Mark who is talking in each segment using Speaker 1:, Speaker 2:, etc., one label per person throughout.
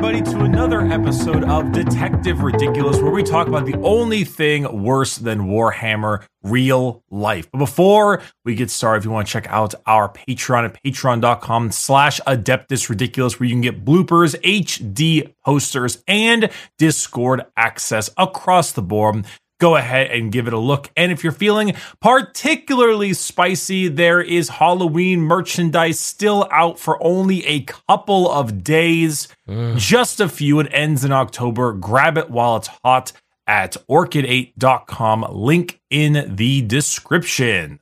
Speaker 1: everybody, to another episode of Detective Ridiculous, where we talk about the only thing worse than Warhammer real life. But before we get started, if you want to check out our Patreon at patreon.com slash Adeptus Ridiculous, where you can get bloopers, HD posters, and Discord access across the board go ahead and give it a look. And if you're feeling particularly spicy, there is Halloween merchandise still out for only a couple of days, mm. just a few. It ends in October. Grab it while it's hot at orchideight.com. Link in the description.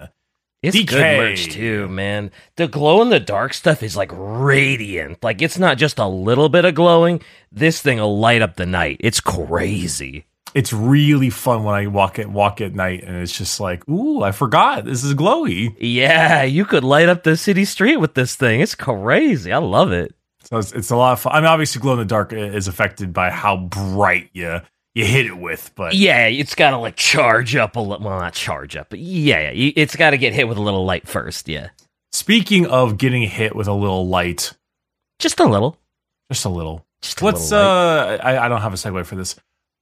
Speaker 2: It's DK. good merch too, man. The glow in the dark stuff is like radiant. Like it's not just a little bit of glowing. This thing will light up the night. It's crazy
Speaker 1: it's really fun when I walk at walk at night and it's just like, ooh, I forgot this is glowy.
Speaker 2: Yeah, you could light up the city street with this thing. It's crazy. I love it.
Speaker 1: So it's, it's a lot of fun. I mean, obviously, glow in the dark is affected by how bright you you hit it with, but
Speaker 2: yeah, it's got to like charge up a little. Well, not charge up, but yeah, yeah it's got to get hit with a little light first. Yeah.
Speaker 1: Speaking of getting hit with a little light,
Speaker 2: just a little,
Speaker 1: just a little. Just a What's little uh? I, I don't have a segue for this.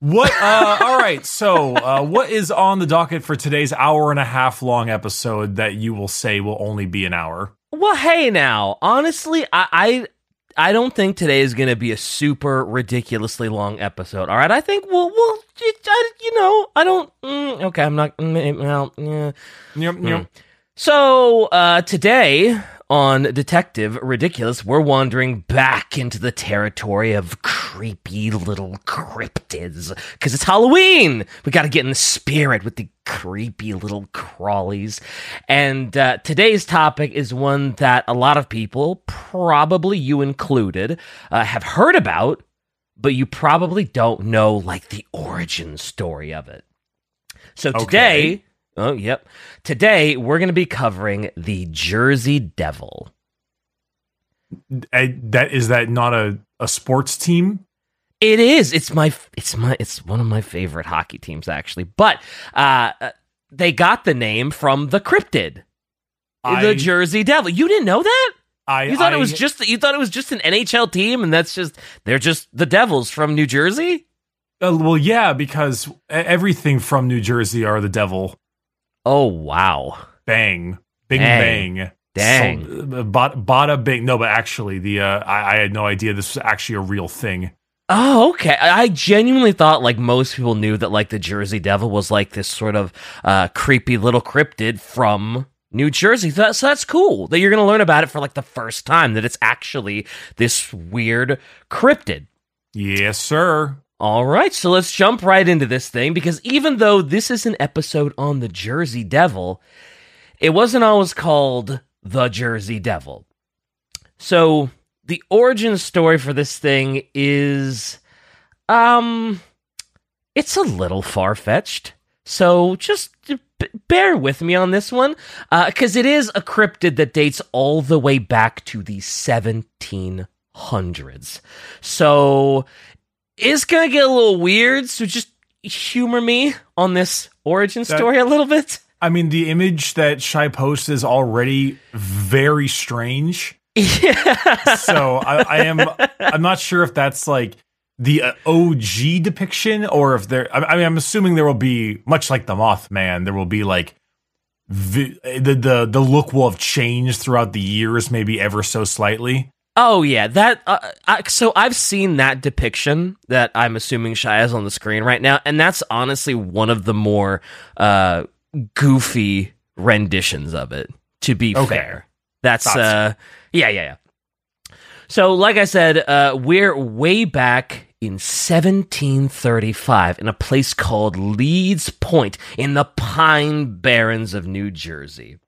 Speaker 1: What? Uh, all right. So, uh, what is on the docket for today's hour and a half long episode that you will say will only be an hour?
Speaker 2: Well, hey, now, honestly, I, I, I don't think today is going to be a super ridiculously long episode. All right, I think we'll, we'll, you know, I don't. Mm, okay, I'm not. Mm, well, yeah. Yep, yep. Mm. So uh, today on Detective Ridiculous, we're wandering back into the territory of creepy little cryptids. Because it's Halloween! We gotta get in the spirit with the creepy little crawlies. And uh, today's topic is one that a lot of people, probably you included, uh, have heard about, but you probably don't know, like, the origin story of it. So today. Okay Oh, yep. Today we're going to be covering the Jersey Devil.
Speaker 1: I, that is that not a, a sports team?
Speaker 2: It is. It's my it's my it's one of my favorite hockey teams actually. But uh, uh they got the name from the cryptid. I, the Jersey Devil. You didn't know that? I You thought I, it was just you thought it was just an NHL team and that's just they're just the Devils from New Jersey?
Speaker 1: Uh, well, yeah, because everything from New Jersey are the devil.
Speaker 2: Oh wow!
Speaker 1: Bang! Bing bang! bang.
Speaker 2: Dang!
Speaker 1: So, uh, bada bing. No, but actually, the uh, I, I had no idea this was actually a real thing.
Speaker 2: Oh, okay. I genuinely thought like most people knew that like the Jersey Devil was like this sort of uh, creepy little cryptid from New Jersey. So that's, so that's cool that you're going to learn about it for like the first time that it's actually this weird cryptid.
Speaker 1: Yes, sir.
Speaker 2: All right, so let's jump right into this thing because even though this is an episode on the Jersey Devil, it wasn't always called the Jersey Devil. So, the origin story for this thing is um it's a little far-fetched. So, just bear with me on this one because uh, it is a cryptid that dates all the way back to the 1700s. So is gonna get a little weird, so just humor me on this origin story that, a little bit.
Speaker 1: I mean, the image that Shy posts is already very strange.
Speaker 2: Yeah.
Speaker 1: so I, I, am. I'm not sure if that's like the uh, OG depiction or if there. I, I mean, I'm assuming there will be much like the Mothman. There will be like the the the look will have changed throughout the years, maybe ever so slightly.
Speaker 2: Oh yeah, that. Uh, I, so I've seen that depiction that I'm assuming Shy is on the screen right now, and that's honestly one of the more uh, goofy renditions of it. To be okay. fair, that's uh, yeah, yeah, yeah. So, like I said, uh, we're way back in 1735 in a place called Leeds Point in the Pine Barrens of New Jersey.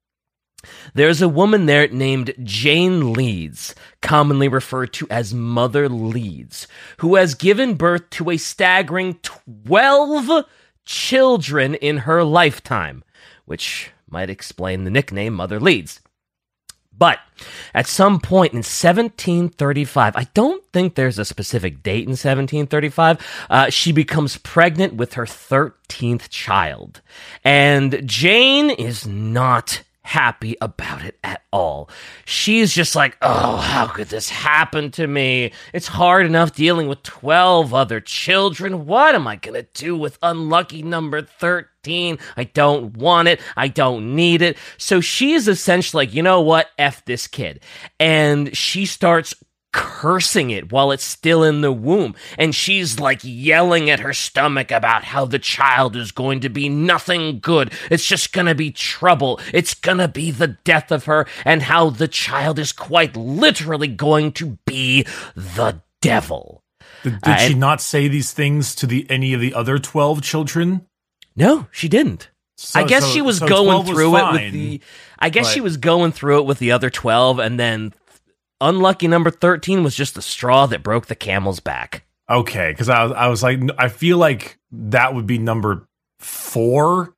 Speaker 2: There's a woman there named Jane Leeds, commonly referred to as Mother Leeds, who has given birth to a staggering 12 children in her lifetime, which might explain the nickname Mother Leeds. But at some point in 1735, I don't think there's a specific date in 1735, uh, she becomes pregnant with her 13th child. And Jane is not happy about it at all. She's just like, oh, how could this happen to me? It's hard enough dealing with 12 other children. What am I going to do with unlucky number 13? I don't want it. I don't need it. So she's essentially like, you know what? F this kid. And she starts cursing it while it's still in the womb. And she's like yelling at her stomach about how the child is going to be nothing good. It's just going to be trouble. It's going to be the death of her, and how the child is quite literally going to be the devil.
Speaker 1: Did, did uh, she not say these things to the any of the other 12 children?
Speaker 2: No, she didn't. So, I guess so, she was so going through was it with the. I guess she was going through it with the other twelve, and then unlucky number 13 was just the straw that broke the camel's back.
Speaker 1: Okay, because I was, I was like, I feel like that would be number four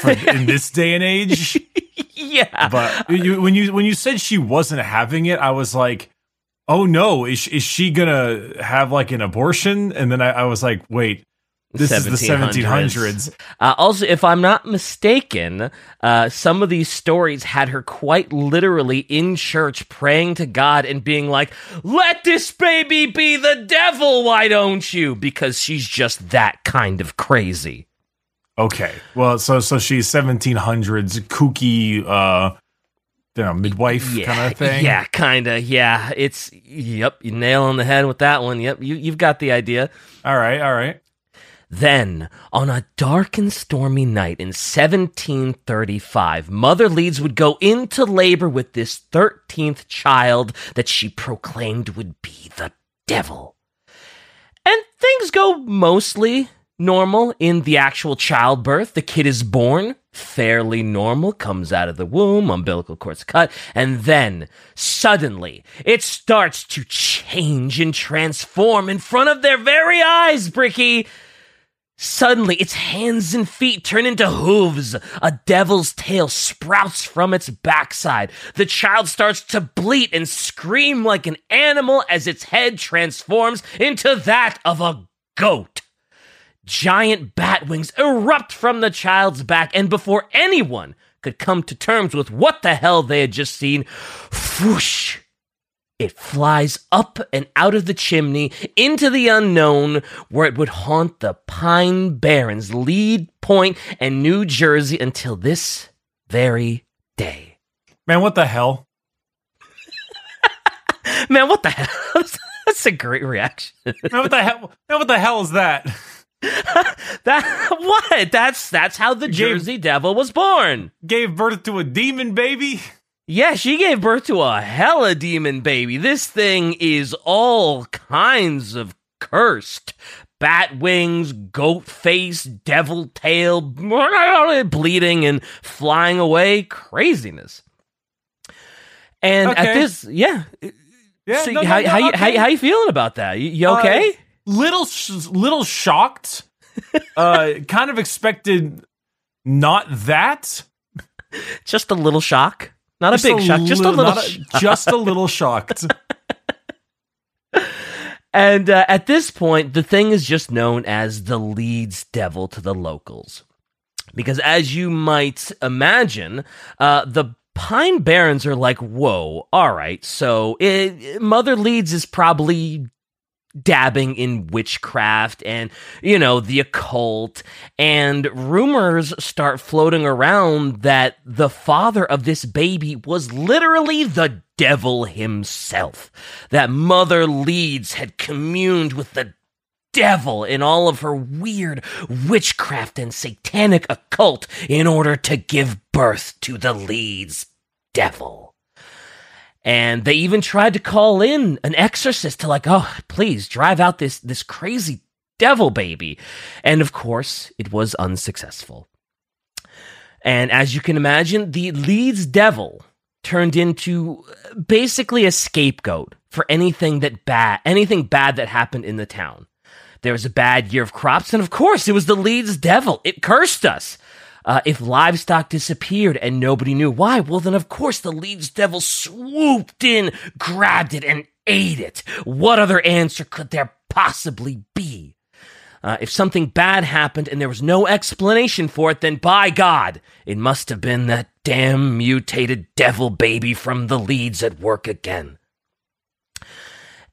Speaker 1: for, in this day and age.
Speaker 2: yeah,
Speaker 1: but you, when you when you said she wasn't having it, I was like, oh no, is is she gonna have like an abortion? And then I, I was like, wait, this is the 1700s.
Speaker 2: Uh, also, if I'm not mistaken, uh, some of these stories had her quite literally in church praying to God and being like, let this baby be the devil, why don't you? Because she's just that kind of crazy.
Speaker 1: Okay. Well, so so she's 1700s kooky uh you know, midwife
Speaker 2: yeah,
Speaker 1: kind of thing.
Speaker 2: Yeah, kind of. Yeah, it's yep. You nail on the head with that one. Yep, you you've got the idea.
Speaker 1: All right, all right.
Speaker 2: Then, on a dark and stormy night in 1735, Mother Leeds would go into labor with this 13th child that she proclaimed would be the devil. And things go mostly normal in the actual childbirth. The kid is born fairly normal, comes out of the womb, umbilical cord's cut, and then suddenly it starts to change and transform in front of their very eyes, Bricky. Suddenly, its hands and feet turn into hooves. A devil's tail sprouts from its backside. The child starts to bleat and scream like an animal as its head transforms into that of a goat. Giant bat wings erupt from the child's back, and before anyone could come to terms with what the hell they had just seen, whoosh! It flies up and out of the chimney into the unknown, where it would haunt the Pine Barrens, Lead Point, and New Jersey until this very day.
Speaker 1: Man, what the hell?
Speaker 2: Man, what the hell? That's a great reaction.
Speaker 1: Man, what the hell? Man, what the hell is that?
Speaker 2: that what? That's that's how the Jersey gave, Devil was born.
Speaker 1: Gave birth to a demon baby.
Speaker 2: Yeah, she gave birth to a hella demon baby. This thing is all kinds of cursed. Bat wings, goat face, devil tail, bleeding and flying away. Craziness. And okay. at this, yeah. Yeah, so no, how, no, how, okay. you, how, how, you feeling about that? You, you uh, okay? Uh,
Speaker 1: little, little shocked. uh, kind of expected not that.
Speaker 2: Just a little shock. Not just a big a shock, just a little,
Speaker 1: a, just a little shocked.
Speaker 2: and uh, at this point, the thing is just known as the Leeds Devil to the locals, because as you might imagine, uh, the Pine Barrens are like, whoa, all right, so it, Mother Leeds is probably dabbing in witchcraft and, you know, the occult. And rumors start floating around that the father of this baby was literally the devil himself. That Mother Leeds had communed with the devil in all of her weird witchcraft and satanic occult in order to give birth to the Leeds devil. And they even tried to call in an exorcist to like, oh, please drive out this this crazy devil baby. And of course, it was unsuccessful. And as you can imagine, the Leeds devil turned into uh, basically a scapegoat for anything that bad anything bad that happened in the town. There was a bad year of crops, and of course, it was the Leeds devil. It cursed us. Uh, if livestock disappeared and nobody knew why, well, then of course the Leeds Devil swooped in, grabbed it, and ate it. What other answer could there possibly be? Uh, if something bad happened and there was no explanation for it, then by God, it must have been that damn mutated devil baby from the Leeds at work again.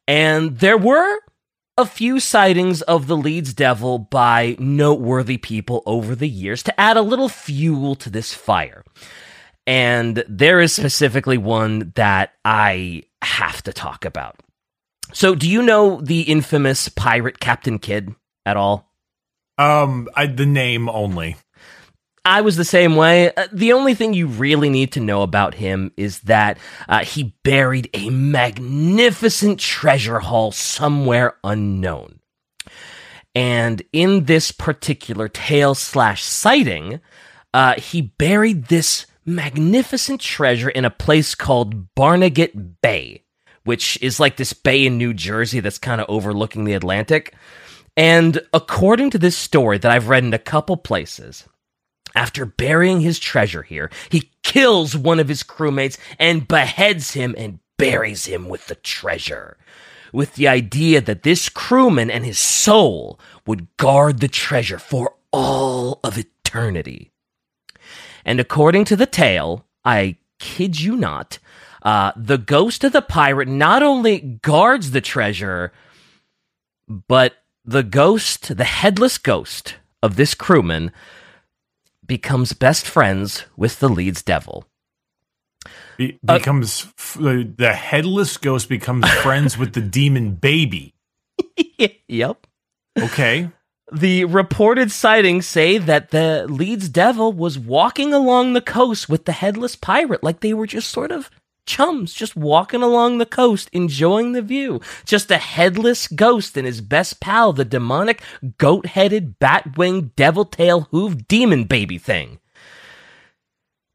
Speaker 2: And there were a few sightings of the Leeds Devil by noteworthy people over the years to add a little fuel to this fire. And there is specifically one that I have to talk about. So, do you know the infamous pirate Captain Kidd at all?
Speaker 1: Um, I, the name only.
Speaker 2: I was the same way. Uh, the only thing you really need to know about him is that uh, he buried a magnificent treasure haul somewhere unknown. And in this particular tale slash sighting, uh, he buried this magnificent treasure in a place called Barnegat Bay, which is like this bay in New Jersey that's kind of overlooking the Atlantic. And according to this story that I've read in a couple places, after burying his treasure here, he kills one of his crewmates and beheads him and buries him with the treasure, with the idea that this crewman and his soul would guard the treasure for all of eternity. And according to the tale, I kid you not, uh, the ghost of the pirate not only guards the treasure, but the ghost, the headless ghost of this crewman, becomes best friends with the Leeds devil.
Speaker 1: Be- uh, becomes f- the, the headless ghost becomes friends with the demon baby.
Speaker 2: yep.
Speaker 1: Okay.
Speaker 2: The reported sightings say that the Leeds devil was walking along the coast with the headless pirate like they were just sort of chums just walking along the coast enjoying the view. Just a headless ghost and his best pal, the demonic goat headed, bat winged, devil tail hoof demon baby thing.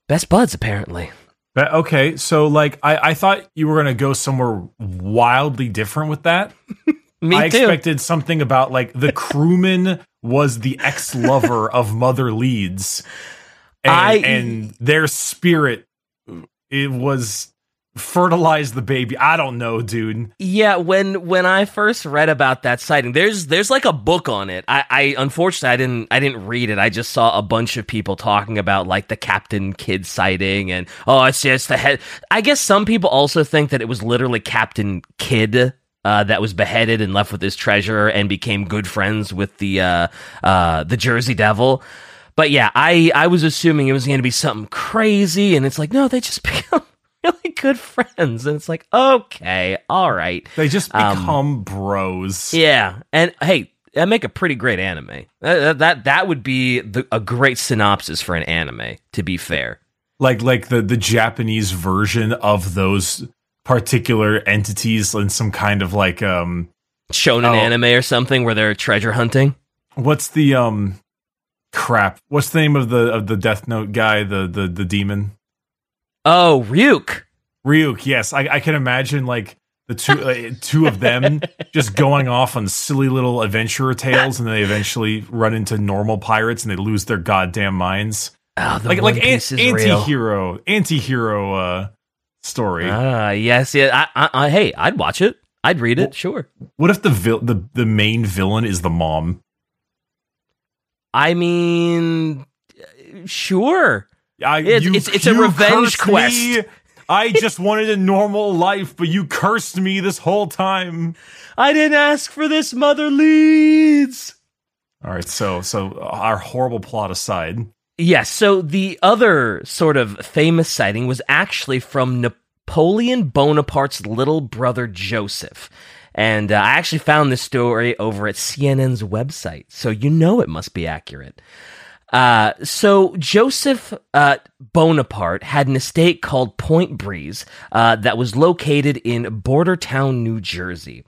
Speaker 2: Best buds, apparently.
Speaker 1: Okay, so like I, I thought you were gonna go somewhere wildly different with that.
Speaker 2: Me
Speaker 1: I
Speaker 2: too.
Speaker 1: expected something about like the crewman was the ex lover of Mother Leeds, and,
Speaker 2: I-
Speaker 1: and their spirit it was fertilized the baby. I don't know, dude.
Speaker 2: Yeah, when when I first read about that sighting, there's there's like a book on it. I, I unfortunately I didn't I didn't read it. I just saw a bunch of people talking about like the Captain Kidd sighting and oh it's just the head. I guess some people also think that it was literally Captain Kidd. Uh, that was beheaded and left with his treasure and became good friends with the uh, uh, the Jersey Devil. But yeah, I I was assuming it was going to be something crazy, and it's like no, they just become really good friends, and it's like okay, all right.
Speaker 1: They just
Speaker 2: Um,
Speaker 1: become bros.
Speaker 2: Yeah, and hey, that make a pretty great anime. That that, that would be the, a great synopsis for an anime. To be fair,
Speaker 1: like like the the Japanese version of those particular entities in some kind of like um
Speaker 2: shonen
Speaker 1: Oh.
Speaker 2: anime or something where they're treasure hunting.
Speaker 1: what's the um crap what's the name of the of the death note guy the the the demon
Speaker 2: Oh, Ryuk.
Speaker 1: ryuk yes i, I can imagine like the two uh, two of them just going off on silly little adventurer tales and then they eventually run into normal pirates and they lose their goddamn minds
Speaker 2: Oh, the
Speaker 1: like like an,
Speaker 2: Piece is real.
Speaker 1: anti-hero anti-hero uh story
Speaker 2: Ah, yes, yeah. I, I, I, hey, I'd watch it. I'd read it.
Speaker 1: Well-
Speaker 2: sure.
Speaker 1: what if the vil- the the main villain is the mom
Speaker 2: I mean, sure.
Speaker 1: I,
Speaker 2: It's-
Speaker 1: you-
Speaker 2: it's- it's a revenge
Speaker 1: cursed me. I just wanted a normal life, but you cursed me this whole time.
Speaker 2: I didn't ask for this, Mother Leeds.
Speaker 1: All right, so so our horrible plot aside,
Speaker 2: Yes. So the other sort of famous sighting was actually from Napoleon Bonaparte's little brother Joseph. And uh, I actually found this story over at CNN's website. So you know it must be accurate. Uh, so Joseph uh, Bonaparte had an estate called Point Breeze uh, that was located in Bordentown, New Jersey.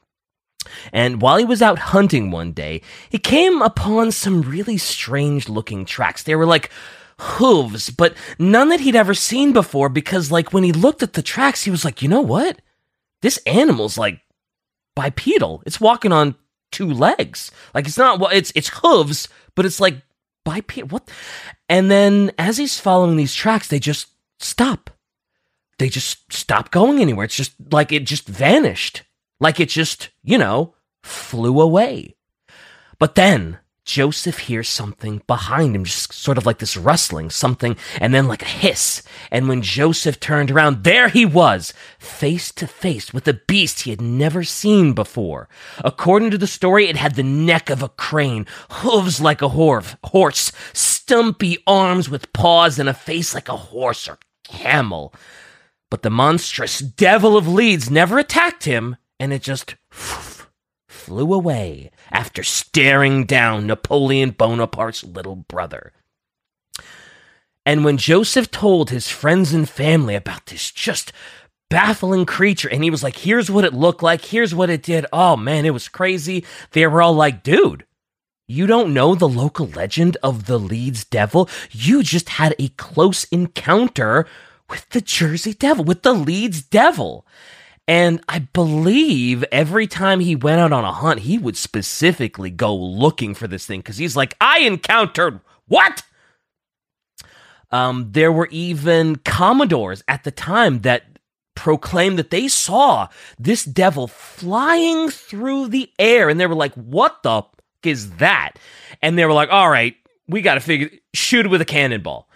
Speaker 2: And while he was out hunting one day, he came upon some really strange looking tracks. They were like hooves, but none that he'd ever seen before because, like, when he looked at the tracks, he was like, you know what? This animal's like bipedal. It's walking on two legs. Like, it's not, well, it's, it's hooves, but it's like bipedal. What? And then as he's following these tracks, they just stop. They just stop going anywhere. It's just like it just vanished. Like it just, you know, flew away. But then Joseph hears something behind him, just sort of like this rustling, something, and then like a hiss. And when Joseph turned around, there he was, face to face with a beast he had never seen before. According to the story, it had the neck of a crane, hooves like a horse, stumpy arms with paws, and a face like a horse or camel. But the monstrous devil of Leeds never attacked him, and it just flew away after staring down Napoleon Bonaparte's little brother. And when Joseph told his friends and family about this just baffling creature, and he was like, here's what it looked like, here's what it did, oh man, it was crazy, they were all like, dude, you don't know the local legend of the Leeds Devil? You just had a close encounter with the Jersey Devil, with the Leeds Devil. And I believe every time he went out on a hunt, he would specifically go looking for this thing because he's like, I encountered what? Um, there were even Commodores at the time that proclaimed that they saw this devil flying through the air. And they were like, what the is that? And they were like, all right, we got to figure, shoot it with a cannonball.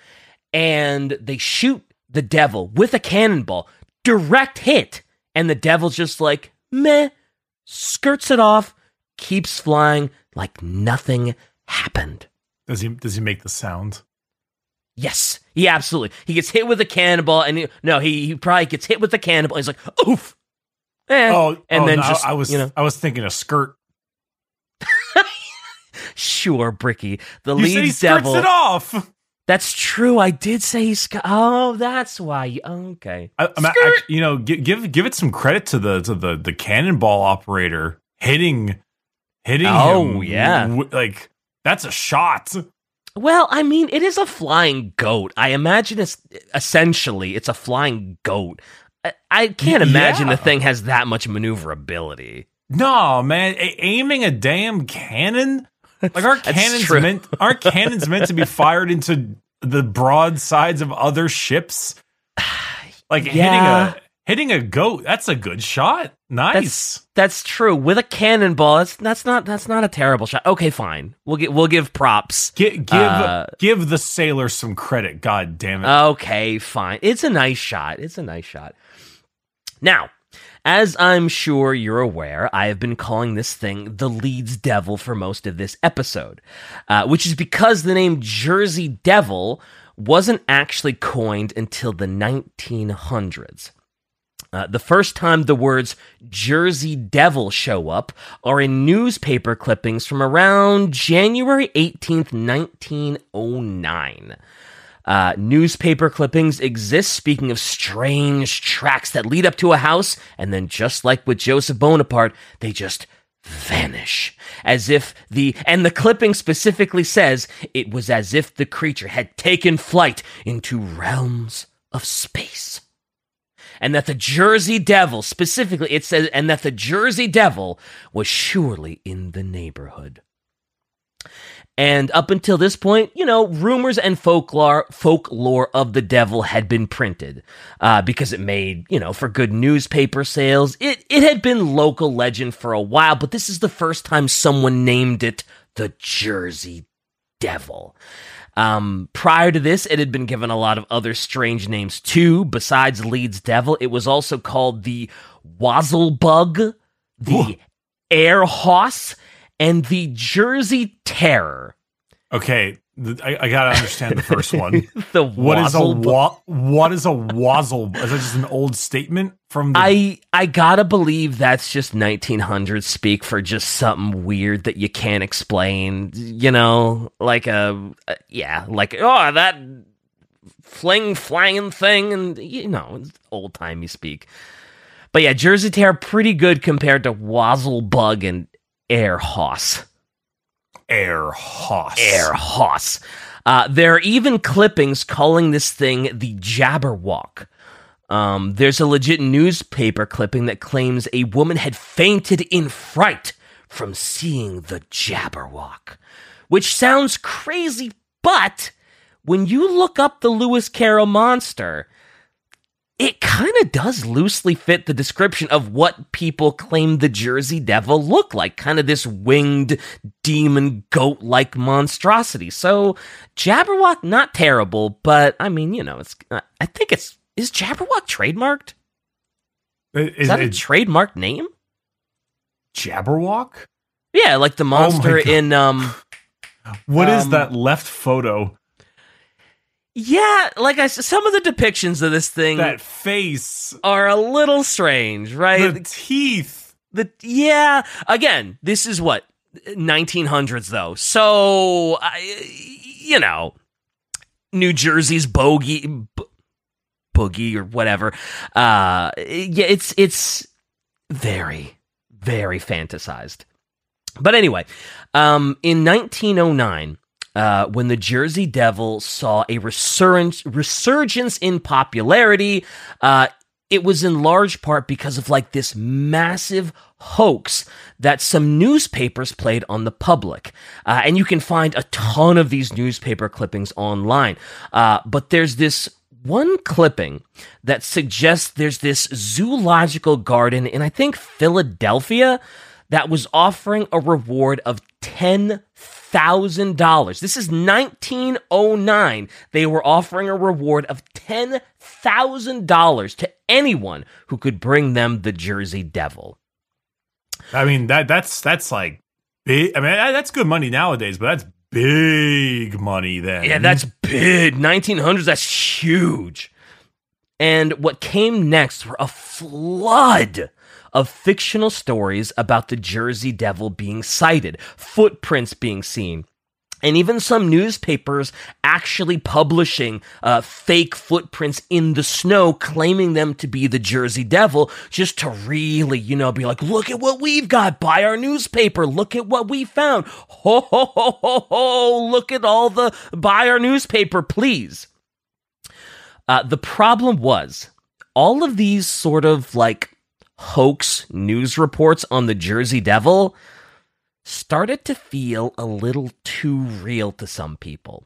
Speaker 2: And they shoot the devil with a cannonball, direct hit and the devil's just like, meh, skirts it off, keeps flying like nothing happened.
Speaker 1: Does he does he make the sound?
Speaker 2: Yes, he absolutely. He gets hit with a cannonball, and he, no, he, he probably gets hit with a cannonball. He's like, oof.
Speaker 1: Eh. Oh, and oh, then no, just I was you know, I was thinking a skirt.
Speaker 2: sure, Bricky. The
Speaker 1: you
Speaker 2: lead devil.
Speaker 1: He skirts it off.
Speaker 2: That's true. I did say he's. Oh, that's why. You, okay. I,
Speaker 1: I'm actually, you know, give, give give it some credit to the to the the cannonball operator hitting hitting.
Speaker 2: Oh
Speaker 1: him,
Speaker 2: yeah,
Speaker 1: like that's a shot.
Speaker 2: Well, I mean, it is a flying goat. I imagine it's essentially it's a flying goat. I, I can't imagine yeah. the thing has that much maneuverability.
Speaker 1: No, man, a- aiming a damn cannon like our cannons meant aren't cannons meant to be fired into the broadsides of other ships? Like yeah. hitting a hitting a goat, that's a good shot. Nice.
Speaker 2: That's, that's true. With a cannonball, that's that's not that's not a terrible shot. Okay, fine. We'll get we'll give props.
Speaker 1: Give give uh, give the sailor some credit. God damn it.
Speaker 2: Okay, fine. It's a nice shot. It's a nice shot. Now, as I'm sure you're aware, I have been calling this thing the Leeds Devil for most of this episode, uh, which is because the name Jersey Devil wasn't actually coined until the 1900s. Uh, the first time the words Jersey Devil show up are in newspaper clippings from around January 18th, 1909. Uh, newspaper clippings exist, speaking of strange tracks that lead up to a house, and then just like with Joseph Bonaparte, they just vanish. As if the, and the clipping specifically says, it was as if the creature had taken flight into realms of space. And that the Jersey Devil, specifically, it says, and that the Jersey Devil was surely in the neighborhood. And up until this point, you know, rumors and folklore folklore of the devil had been printed uh, because it made, you know, for good newspaper sales. It it had been local legend for a while, but this is the first time someone named it the Jersey Devil. Um, prior to this, it had been given a lot of other strange names too. Besides Leeds Devil, it was also called the Wazzlebug, the Air Hoss, and the Jersey Terror.
Speaker 1: Okay, I, I, gotta understand the first one.
Speaker 2: the
Speaker 1: what is a wa- what is a wazzle? Is that just an old statement from? The-
Speaker 2: I I gotta believe that's just 1900 speak for just something weird that you can't explain. You know, like a, a yeah, like oh that fling flying thing, and you know, old timey speak. But yeah, Jersey Terror pretty good compared to Wazzle Bug and Air Hoss.
Speaker 1: Air Hoss.
Speaker 2: Air Hoss. Uh, there are even clippings calling this thing the Jabberwock. Um, there's a legit newspaper clipping that claims a woman had fainted in fright from seeing the Jabberwock, which sounds crazy, but when you look up the Lewis Carroll monster, it kind of does loosely fit the description of what people claim the Jersey Devil looked like, kind of this winged demon goat like monstrosity. So Jabberwock, not terrible, but I mean, you know, it's. Uh, I think it's is Jabberwock trademarked. Is, is that a trademarked name?
Speaker 1: Jabberwock?
Speaker 2: Yeah, like the monster oh in um.
Speaker 1: What um, is that left photo?
Speaker 2: Yeah, like I some of the depictions of this thing
Speaker 1: that face
Speaker 2: are a little strange, right?
Speaker 1: The teeth.
Speaker 2: The yeah, again, this is what 1900s though. So, I, you know, New Jersey's bogey boogie or whatever. Uh yeah, it's it's very very fantasized. But anyway, um in 1909 uh, when the Jersey Devil saw a resurgence, resurgence in popularity. Uh, it was in large part because of like this massive hoax that some newspapers played on the public. Uh, and you can find a ton of these newspaper clippings online. Uh, but there's this one clipping that suggests there's this zoological garden in, I think, Philadelphia that was offering a reward of 10,000 Thousand dollars. This is 1909. They were offering a reward of $10,000 to anyone who could bring them the Jersey Devil.
Speaker 1: I mean that that's that's like big, I mean that's good money nowadays, but that's big money then.
Speaker 2: Yeah, that's big. 1900s that's huge. And what came next were a flood of fictional stories about the Jersey Devil being sighted, footprints being seen, and even some newspapers actually publishing uh, fake footprints in the snow, claiming them to be the Jersey Devil, just to really, you know, be like, look at what we've got, buy our newspaper, look at what we found, ho ho ho ho ho, look at all the, buy our newspaper, please. Uh, the problem was, all of these sort of like hoax news reports on the Jersey Devil started to feel a little too real to some people.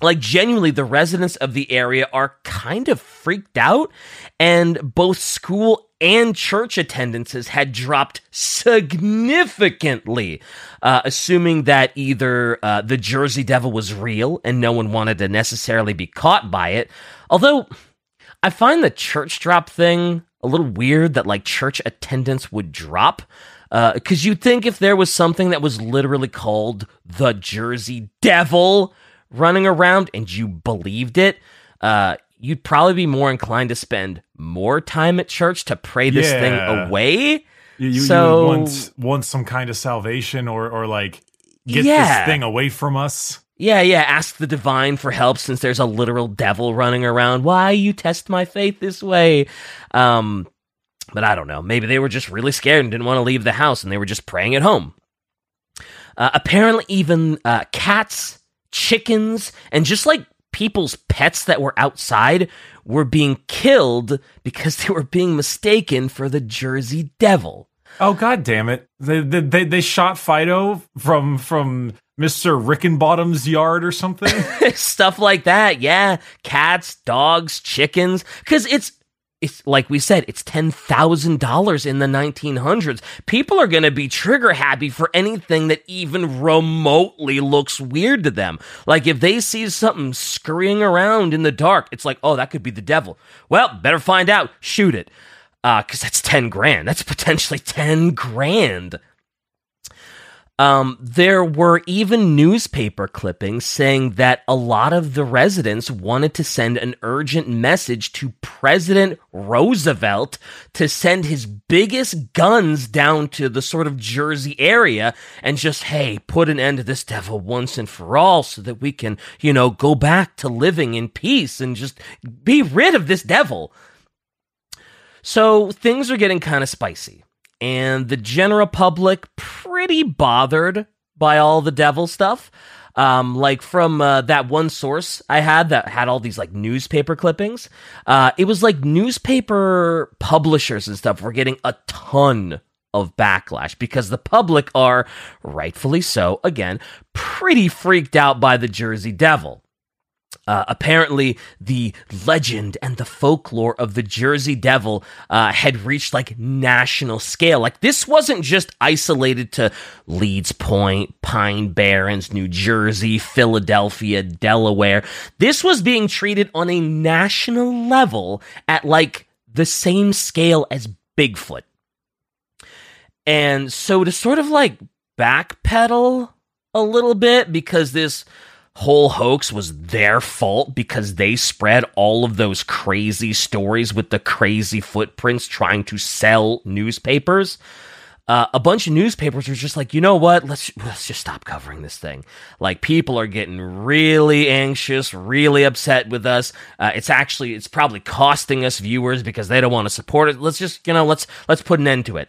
Speaker 2: Like, genuinely, the residents of the area are kind of freaked out, and both school and church attendances had dropped significantly, uh, assuming that either uh, the Jersey Devil was real and no one wanted to necessarily be caught by it. Although, I find the church drop thing a little weird that like church attendance would drop. Because uh, you'd think if there was something that was literally called the Jersey Devil running around and you believed it, uh, you'd probably be more inclined to spend more time at church to pray this yeah. thing away.
Speaker 1: You, you, so, you want, want some kind of salvation or, or like get yeah. this thing away from us.
Speaker 2: Yeah, yeah, ask the divine for help since there's a literal devil running around. Why you test my faith this way? Um, but I don't know. Maybe they were just really scared and didn't want to leave the house and they were just praying at home. Uh, apparently, even uh, cats, chickens, and just like people's pets that were outside were being killed because they were being mistaken for the Jersey Devil.
Speaker 1: Oh god damn it. They they they shot Fido from from Mr. Rickenbottom's yard or something.
Speaker 2: Stuff like that. Yeah. Cats, dogs, chickens. Cause it's, it's like we said, it's $10,000 in the 1900s. People are going to be trigger happy for anything that even remotely looks weird to them. Like if they see something scurrying around in the dark, it's like, oh, that could be the devil. Well, better find out. Shoot it. Uh, cause that's 10 grand. That's potentially 10 grand. Um, there were even newspaper clippings saying that a lot of the residents wanted to send an urgent message to President Roosevelt to send his biggest guns down to the sort of Jersey area and just, hey, put an end to this devil once and for all so that we can, you know, go back to living in peace and just be rid of this devil. So things are getting kind of spicy and the general public pretty bothered by all the devil stuff. Um, like from uh, that one source I had that had all these like newspaper clippings. Uh, it was like newspaper publishers and stuff were getting a ton of backlash because the public are, rightfully so, again, pretty freaked out by the Jersey Devil. Uh, apparently, the legend and the folklore of the Jersey Devil uh, had reached like national scale. Like this wasn't just isolated to Leeds Point, Pine Barrens, New Jersey, Philadelphia, Delaware. This was being treated on a national level at like the same scale as Bigfoot. And so to sort of like backpedal a little bit because this whole hoax was their fault because they spread all of those crazy stories with the crazy footprints trying to sell newspapers. Uh, a bunch of newspapers were just like, you know what? Let's let's just stop covering this thing. Like people are getting really anxious, really upset with us. Uh, it's actually it's probably costing us viewers because they don't want to support it. Let's just you know let's let's put an end to it.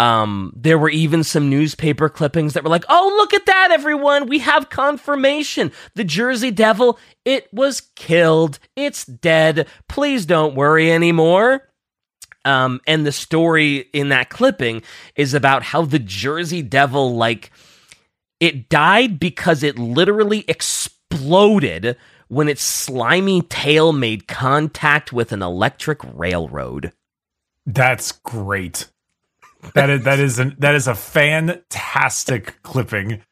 Speaker 2: Um, there were even some newspaper clippings that were like, oh, look at that, everyone. We have confirmation. The Jersey Devil, it was killed. It's dead. Please don't worry anymore. Um, and the story in that clipping is about how the Jersey Devil, like, it died because it literally exploded when its slimy tail made contact with an electric railroad.
Speaker 1: That's great. That is that is an, that is a fantastic clipping.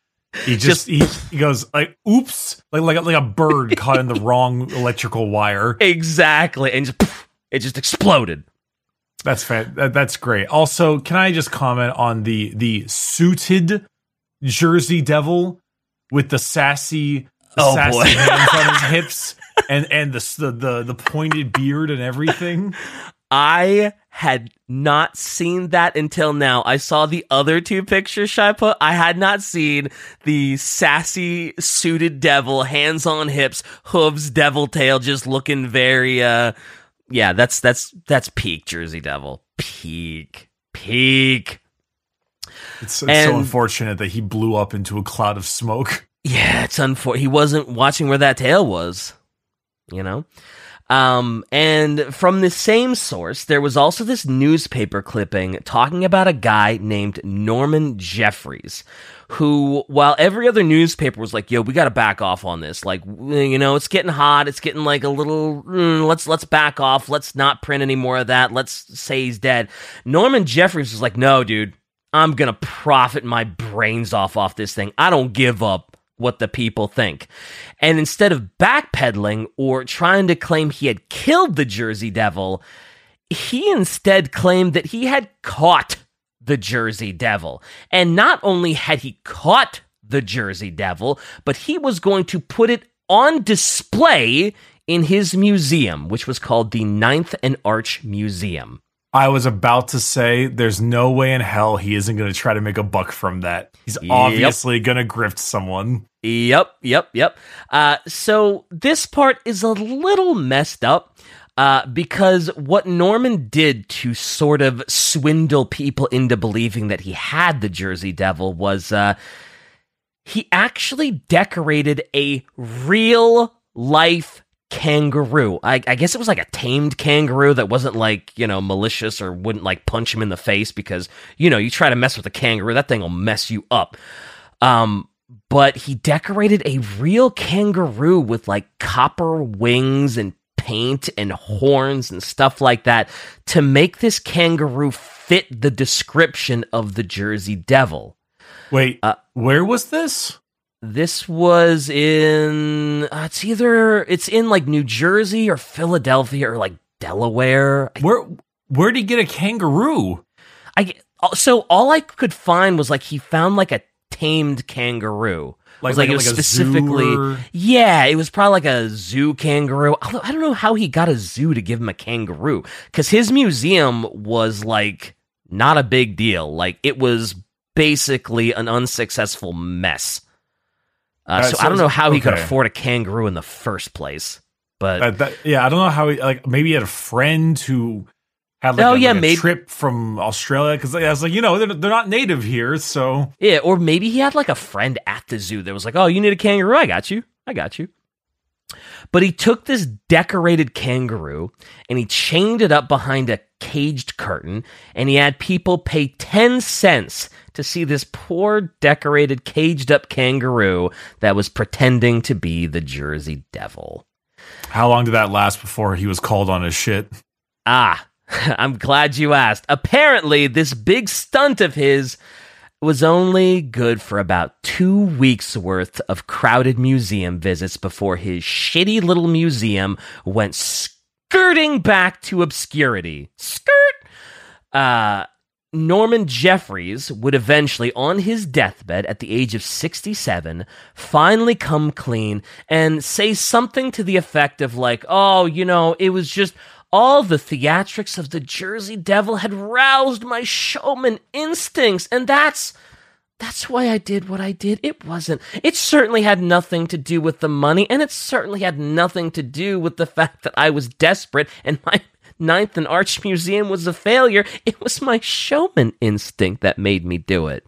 Speaker 1: He just, just he, he goes like oops like like like a bird caught in the wrong electrical wire.
Speaker 2: Exactly, and just, it just exploded.
Speaker 1: That's fan, that, that's great. Also, can I just comment on the the suited Jersey Devil with the sassy, the
Speaker 2: oh,
Speaker 1: sassy
Speaker 2: boy.
Speaker 1: hands on his hips and and the, the the the pointed beard and everything?
Speaker 2: I had not seen that until now. I saw the other two pictures Shy put. I had not seen the sassy suited devil, hands on hips, hooves, devil tail, just looking very uh yeah, that's that's that's peak Jersey Devil. Peak. Peak.
Speaker 1: It's, it's and, so unfortunate that he blew up into a cloud of smoke.
Speaker 2: Yeah, it's unfortunate. He wasn't watching where that tail was. You know? Um, and from the same source, there was also this newspaper clipping talking about a guy named Norman Jeffries, who, while every other newspaper was like, "Yo, we got to back off on this," like, you know, it's getting hot, it's getting like a little, mm, let's let's back off, let's not print any more of that, let's say he's dead. Norman Jeffries was like, "No, dude, I'm gonna profit my brains off off this thing. I don't give up." What the people think. And instead of backpedaling or trying to claim he had killed the Jersey Devil, he instead claimed that he had caught the Jersey Devil. And not only had he caught the Jersey Devil, but he was going to put it on display in his museum, which was called the Ninth and Arch Museum.
Speaker 1: I was about to say, there's no way in hell he isn't going to try to make a buck from that. He's yep. obviously going to grift someone.
Speaker 2: Yep, yep, yep. Uh, so this part is a little messed up. Uh, because what Norman did to sort of swindle people into believing that he had the Jersey Devil was uh, he actually decorated a real life kangaroo. I, I, guess it was like a tamed kangaroo that wasn't like, you know, malicious or wouldn't like punch him in the face because, you know, you try to mess with a kangaroo, that thing will mess you up. Um, but he decorated a real kangaroo with like copper wings and paint and horns and stuff like that to make this kangaroo fit the description of the Jersey Devil.
Speaker 1: Wait, uh, where was this?
Speaker 2: This was in uh, it's either it's in like New Jersey or Philadelphia or like Delaware.
Speaker 1: Where where did he get a kangaroo?
Speaker 2: I so all I could find was like he found like a tamed kangaroo. Like, it was like, like, it was like specifically, or... yeah, it was probably like a zoo kangaroo. I don't know how he got a zoo to give him a kangaroo because his museum was like not a big deal. Like it was basically an unsuccessful mess. Uh, so, so, I don't know how okay. he could afford a kangaroo in the first place. But
Speaker 1: uh, that, yeah, I don't know how he like maybe he had a friend who had like, oh, a, yeah, like maybe, trip from Australia because I was like, you know, they're, they're not native here, so
Speaker 2: yeah, or maybe he had like a friend at the zoo that was like, oh, you need a kangaroo, I got you, I got you. But he took this decorated kangaroo and he chained it up behind a caged curtain, and he had people pay 10 cents to see this poor, decorated, caged up kangaroo that was pretending to be the Jersey Devil.
Speaker 1: How long did that last before he was called on his shit?
Speaker 2: Ah, I'm glad you asked. Apparently, this big stunt of his was only good for about two weeks worth of crowded museum visits before his shitty little museum went skirting back to obscurity. Skirt! Uh, Norman Jeffries would eventually, on his deathbed at the age of 67, finally come clean and say something to the effect of, like, oh, you know, it was just all the theatrics of the Jersey Devil had roused my showman instincts, and that's. That's why I did what I did. It wasn't. It certainly had nothing to do with the money, and it certainly had nothing to do with the fact that I was desperate and my Ninth and Arch Museum was a failure. It was my showman instinct that made me do it.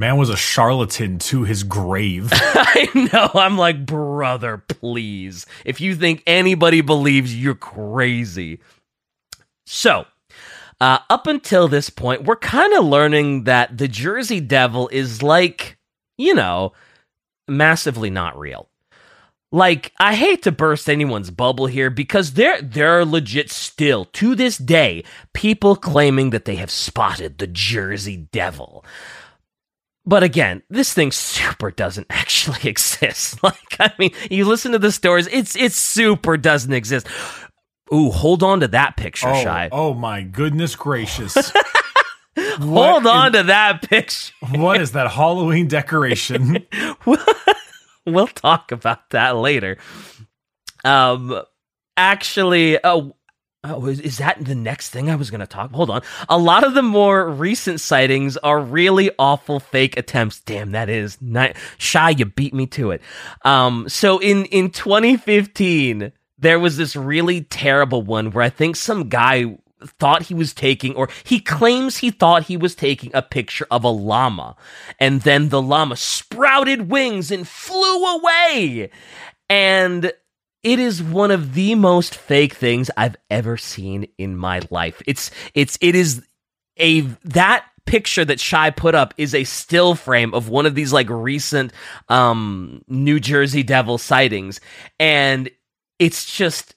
Speaker 1: Man was a charlatan to his grave.
Speaker 2: I know. I'm like, brother, please. If you think anybody believes, you're crazy. So, uh, up until this point, we're kind of learning that the Jersey Devil is like, you know, massively not real. Like, I hate to burst anyone's bubble here because there there are legit still to this day people claiming that they have spotted the Jersey Devil. But again, this thing super doesn't actually exist. Like, I mean, you listen to the stories, it's it super doesn't exist. Ooh, hold on to that picture,
Speaker 1: oh,
Speaker 2: Shy.
Speaker 1: Oh my goodness gracious.
Speaker 2: hold on is, to that picture.
Speaker 1: what is that Halloween decoration?
Speaker 2: we'll talk about that later. Um, actually, oh, oh, is that the next thing I was going to talk? Hold on. A lot of the more recent sightings are really awful fake attempts. Damn, that is not shy. You beat me to it. Um, so in in 2015, there was this really terrible one where I think some guy thought he was taking, or he claims he thought he was taking a picture of a llama. And then the llama sprouted wings and flew away. And it is one of the most fake things I've ever seen in my life. It's, it's, it is a, that picture that Shy put up is a still frame of one of these like recent um New Jersey Devil sightings and it's just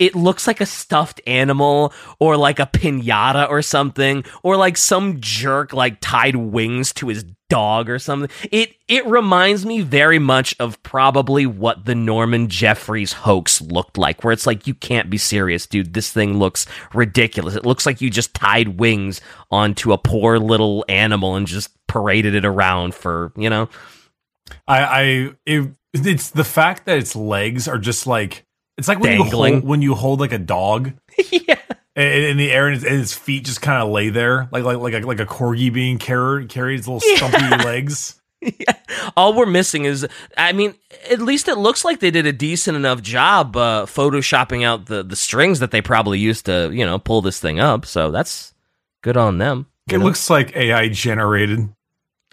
Speaker 2: it looks like a stuffed animal or like a pinata or something or like some jerk like tied wings to his dog or something. It it reminds me very much of probably what the Norman Jeffries hoax looked like where it's like you can't be serious, dude. This thing looks ridiculous. It looks like you just tied wings onto a poor little animal and just paraded it around for, you know.
Speaker 1: I I it, it's the fact that its legs are just like it's like when Dangling. you hold when you hold like a dog. yeah. In, the air, and his, feet just kind of lay there, like like like a, like a corgi being carried, his little stumpy yeah. legs.
Speaker 2: Yeah. All we're missing is, I mean, at least it looks like they did a decent enough job uh, photoshopping out the the strings that they probably used to, you know, pull this thing up. So that's good on them.
Speaker 1: It know? looks like AI generated.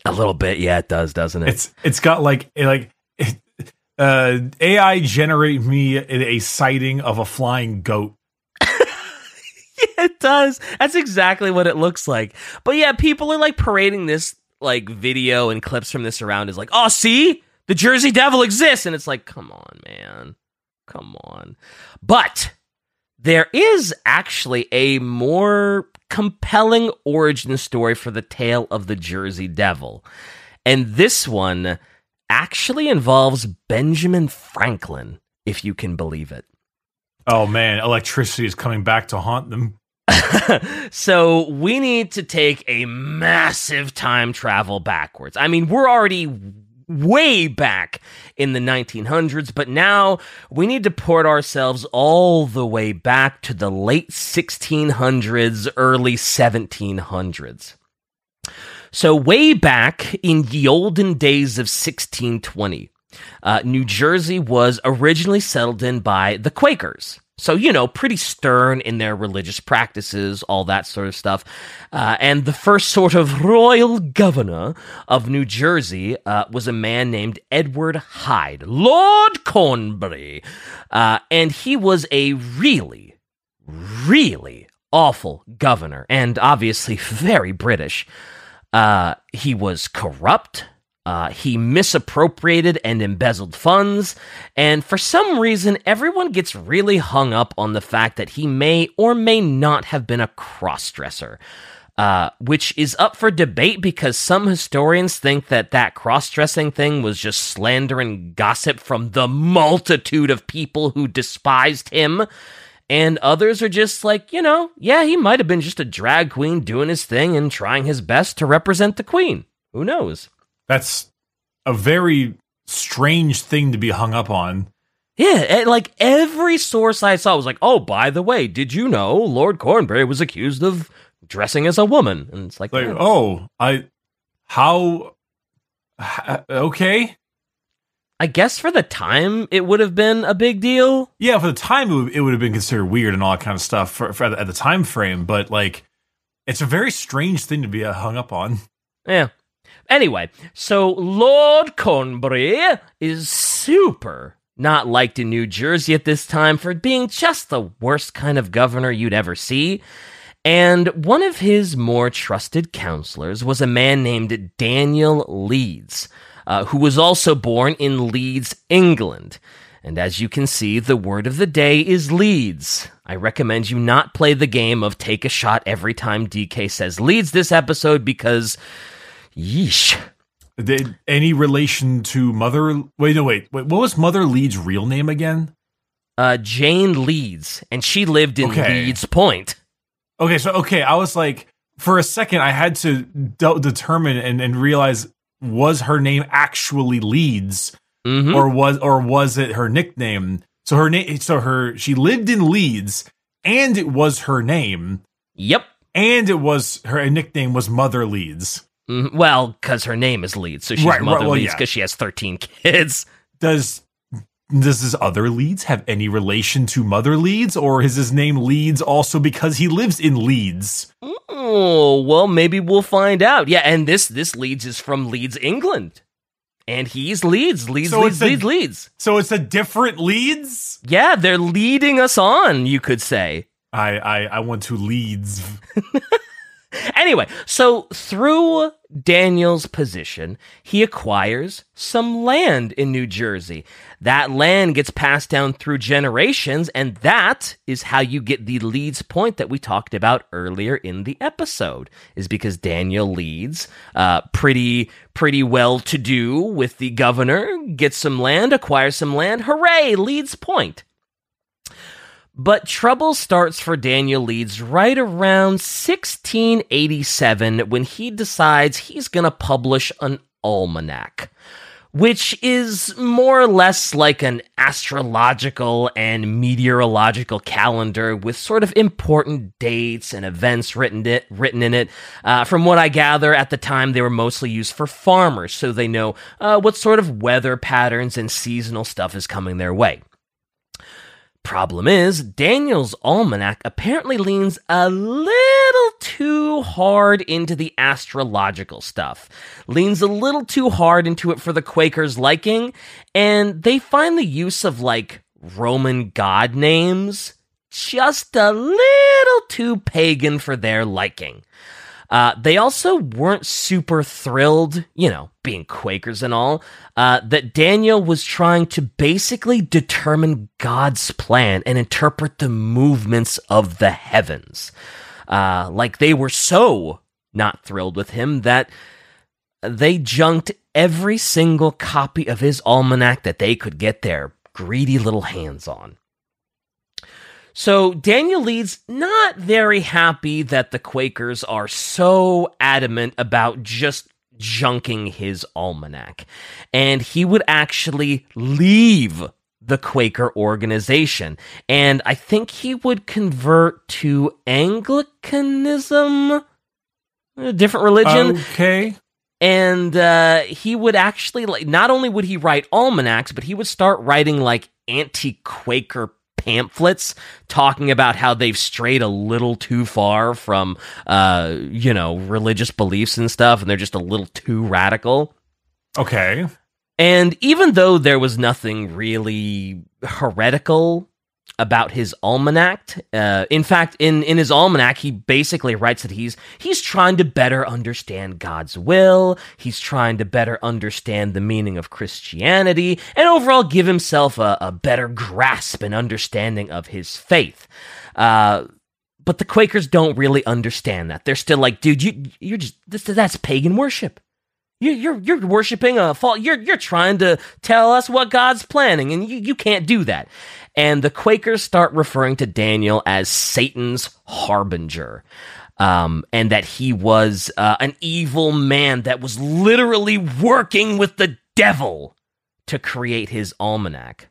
Speaker 2: A little bit, yeah, it does, doesn't it?
Speaker 1: It's it's got like like uh, AI generate me a sighting of a flying goat.
Speaker 2: it does. That's exactly what it looks like. But yeah, people are like parading this like video and clips from this around is like, oh, see, the Jersey Devil exists, and it's like, come on, man, come on. But there is actually a more compelling origin story for the tale of the Jersey Devil, and this one actually involves Benjamin Franklin, if you can believe it.
Speaker 1: Oh man, electricity is coming back to haunt them.
Speaker 2: so we need to take a massive time travel backwards. I mean, we're already way back in the 1900s, but now we need to port ourselves all the way back to the late 1600s, early 1700s. So, way back in the olden days of 1620, uh, New Jersey was originally settled in by the Quakers. So, you know, pretty stern in their religious practices, all that sort of stuff. Uh, and the first sort of royal governor of New Jersey uh, was a man named Edward Hyde, Lord Cornbury. Uh, and he was a really, really awful governor, and obviously very British. Uh, he was corrupt. Uh, he misappropriated and embezzled funds, and for some reason, everyone gets really hung up on the fact that he may or may not have been a crossdresser. Uh, which is up for debate because some historians think that that cross dressing thing was just slander and gossip from the multitude of people who despised him. And others are just like, you know, yeah, he might have been just a drag queen doing his thing and trying his best to represent the queen. Who knows?
Speaker 1: That's a very strange thing to be hung up on.
Speaker 2: Yeah, eh, like every source I saw was like, oh, by the way, did you know Lord Cornbury was accused of dressing as a woman, and it's like,
Speaker 1: like oh, I how okay.
Speaker 2: I guess for the time it would have been a big deal.
Speaker 1: Yeah, for the time it would, it would have been considered weird and all that kind of stuff for, for at the time frame. But like, it's a very strange thing to be uh, hung up on.
Speaker 2: Yeah. Anyway, so Lord Cornbury is super not liked in New Jersey at this time for being just the worst kind of governor you'd ever see. And one of his more trusted counselors was a man named Daniel Leeds, uh, who was also born in Leeds, England. And as you can see, the word of the day is Leeds. I recommend you not play the game of take a shot every time DK says Leeds this episode because, yeesh.
Speaker 1: Did any relation to Mother? Wait, no, wait, wait. What was Mother Leeds' real name again?
Speaker 2: Uh, Jane Leeds, and she lived in okay. Leeds Point.
Speaker 1: Okay, so okay, I was like, for a second, I had to de- determine and, and realize was her name actually Leeds, mm-hmm. or was or was it her nickname? So her name, so her she lived in Leeds, and it was her name.
Speaker 2: Yep,
Speaker 1: and it was her nickname was Mother Leeds.
Speaker 2: Mm-hmm. Well, because her name is Leeds, so she's right, Mother right, well, Leeds because she has thirteen kids.
Speaker 1: Does does his other Leeds have any relation to Mother Leeds, or is his name Leeds also because he lives in Leeds?
Speaker 2: Oh, well, maybe we'll find out. Yeah, and this this Leeds is from Leeds, England. And he's Leeds, Leeds, so Leeds, a, Leeds, Leeds.
Speaker 1: So it's a different Leeds?
Speaker 2: Yeah, they're leading us on, you could say.
Speaker 1: I I, I want to Leeds.
Speaker 2: Anyway, so through Daniel's position, he acquires some land in New Jersey. That land gets passed down through generations, and that is how you get the Leeds point that we talked about earlier in the episode. Is because Daniel Leeds, uh, pretty pretty well to do with the governor, gets some land, acquires some land. Hooray, Leeds point. But trouble starts for Daniel Leeds right around 1687 when he decides he's going to publish an almanac, which is more or less like an astrological and meteorological calendar with sort of important dates and events written, it, written in it. Uh, from what I gather, at the time they were mostly used for farmers, so they know uh, what sort of weather patterns and seasonal stuff is coming their way. Problem is, Daniel's almanac apparently leans a little too hard into the astrological stuff, leans a little too hard into it for the Quakers' liking, and they find the use of like Roman god names just a little too pagan for their liking. Uh, they also weren't super thrilled, you know, being Quakers and all, uh, that Daniel was trying to basically determine God's plan and interpret the movements of the heavens. Uh, like they were so not thrilled with him that they junked every single copy of his almanac that they could get their greedy little hands on. So Daniel Leeds not very happy that the Quakers are so adamant about just junking his almanac. And he would actually leave the Quaker organization. And I think he would convert to Anglicanism, a different religion.
Speaker 1: Okay.
Speaker 2: And uh, he would actually like not only would he write almanacs, but he would start writing like anti-Quaker pamphlets talking about how they've strayed a little too far from, uh, you know, religious beliefs and stuff, and they're just a little too radical.
Speaker 1: Okay.
Speaker 2: And even though there was nothing really heretical about his almanac. Uh, in fact, in, in his almanac, he basically writes that he's he's trying to better understand God's will. He's trying to better understand the meaning of Christianity, and overall give himself a, a better grasp and understanding of his faith. Uh, but the Quakers don't really understand that. They're still like, dude, you you're just this, that's pagan worship. You, you're you're worshiping a fault. You're you're trying to tell us what God's planning, and you, you can't do that. And the Quakers start referring to Daniel as Satan's harbinger. Um, and that he was uh, an evil man that was literally working with the devil to create his almanac.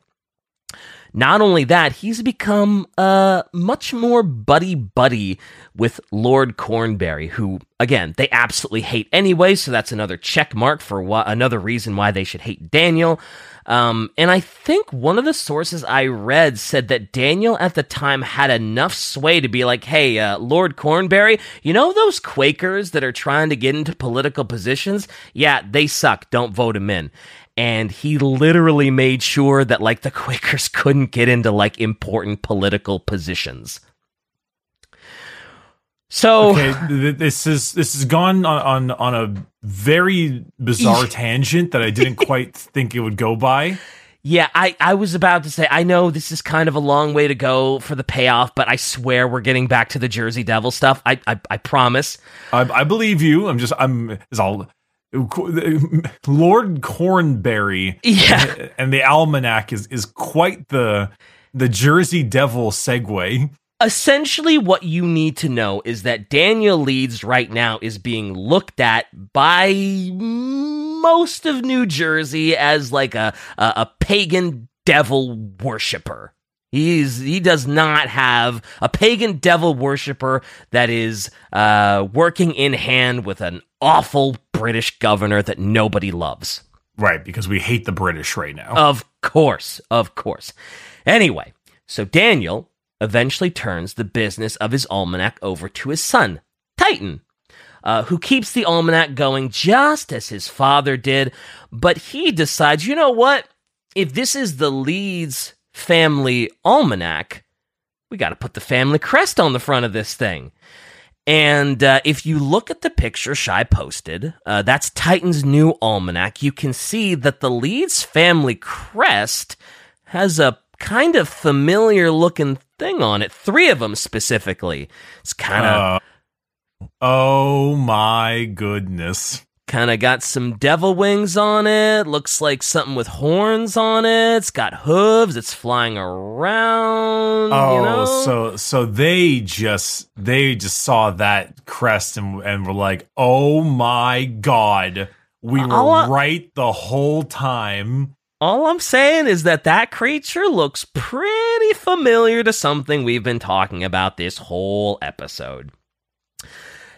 Speaker 2: Not only that, he's become uh, much more buddy buddy with Lord Cornbury, who, again, they absolutely hate anyway, so that's another check mark for wh- another reason why they should hate Daniel. Um, and I think one of the sources I read said that Daniel at the time had enough sway to be like, hey, uh, Lord Cornbury, you know those Quakers that are trying to get into political positions? Yeah, they suck. Don't vote them in and he literally made sure that like the Quakers couldn't get into like important political positions. So
Speaker 1: okay, this is this has gone on on, on a very bizarre tangent that I didn't quite think it would go by.
Speaker 2: Yeah, I, I was about to say, I know this is kind of a long way to go for the payoff, but I swear we're getting back to the Jersey Devil stuff. I I, I promise.
Speaker 1: I, I believe you. I'm just I'm is all Lord Cornbury,
Speaker 2: yeah,
Speaker 1: and the almanac is is quite the the Jersey Devil segue.
Speaker 2: Essentially, what you need to know is that Daniel Leeds right now is being looked at by most of New Jersey as like a a, a pagan devil worshiper. He's he does not have a pagan devil worshiper that is uh, working in hand with an awful British governor that nobody loves.
Speaker 1: Right, because we hate the British right now.
Speaker 2: Of course, of course. Anyway, so Daniel eventually turns the business of his almanac over to his son, Titan, uh, who keeps the almanac going just as his father did. But he decides, you know what? If this is the Leeds family almanac, we got to put the family crest on the front of this thing. And uh, if you look at the picture Shy posted, uh, that's Titan's new almanac. You can see that the Leeds family crest has a kind of familiar looking thing on it. Three of them specifically. It's kind of.
Speaker 1: Uh, oh my goodness.
Speaker 2: Kind of got some devil wings on it. Looks like something with horns on it. It's got hooves. It's flying around. Oh, you know?
Speaker 1: so so they just they just saw that crest and and were like, "Oh my god, we were right the whole time."
Speaker 2: All I'm saying is that that creature looks pretty familiar to something we've been talking about this whole episode.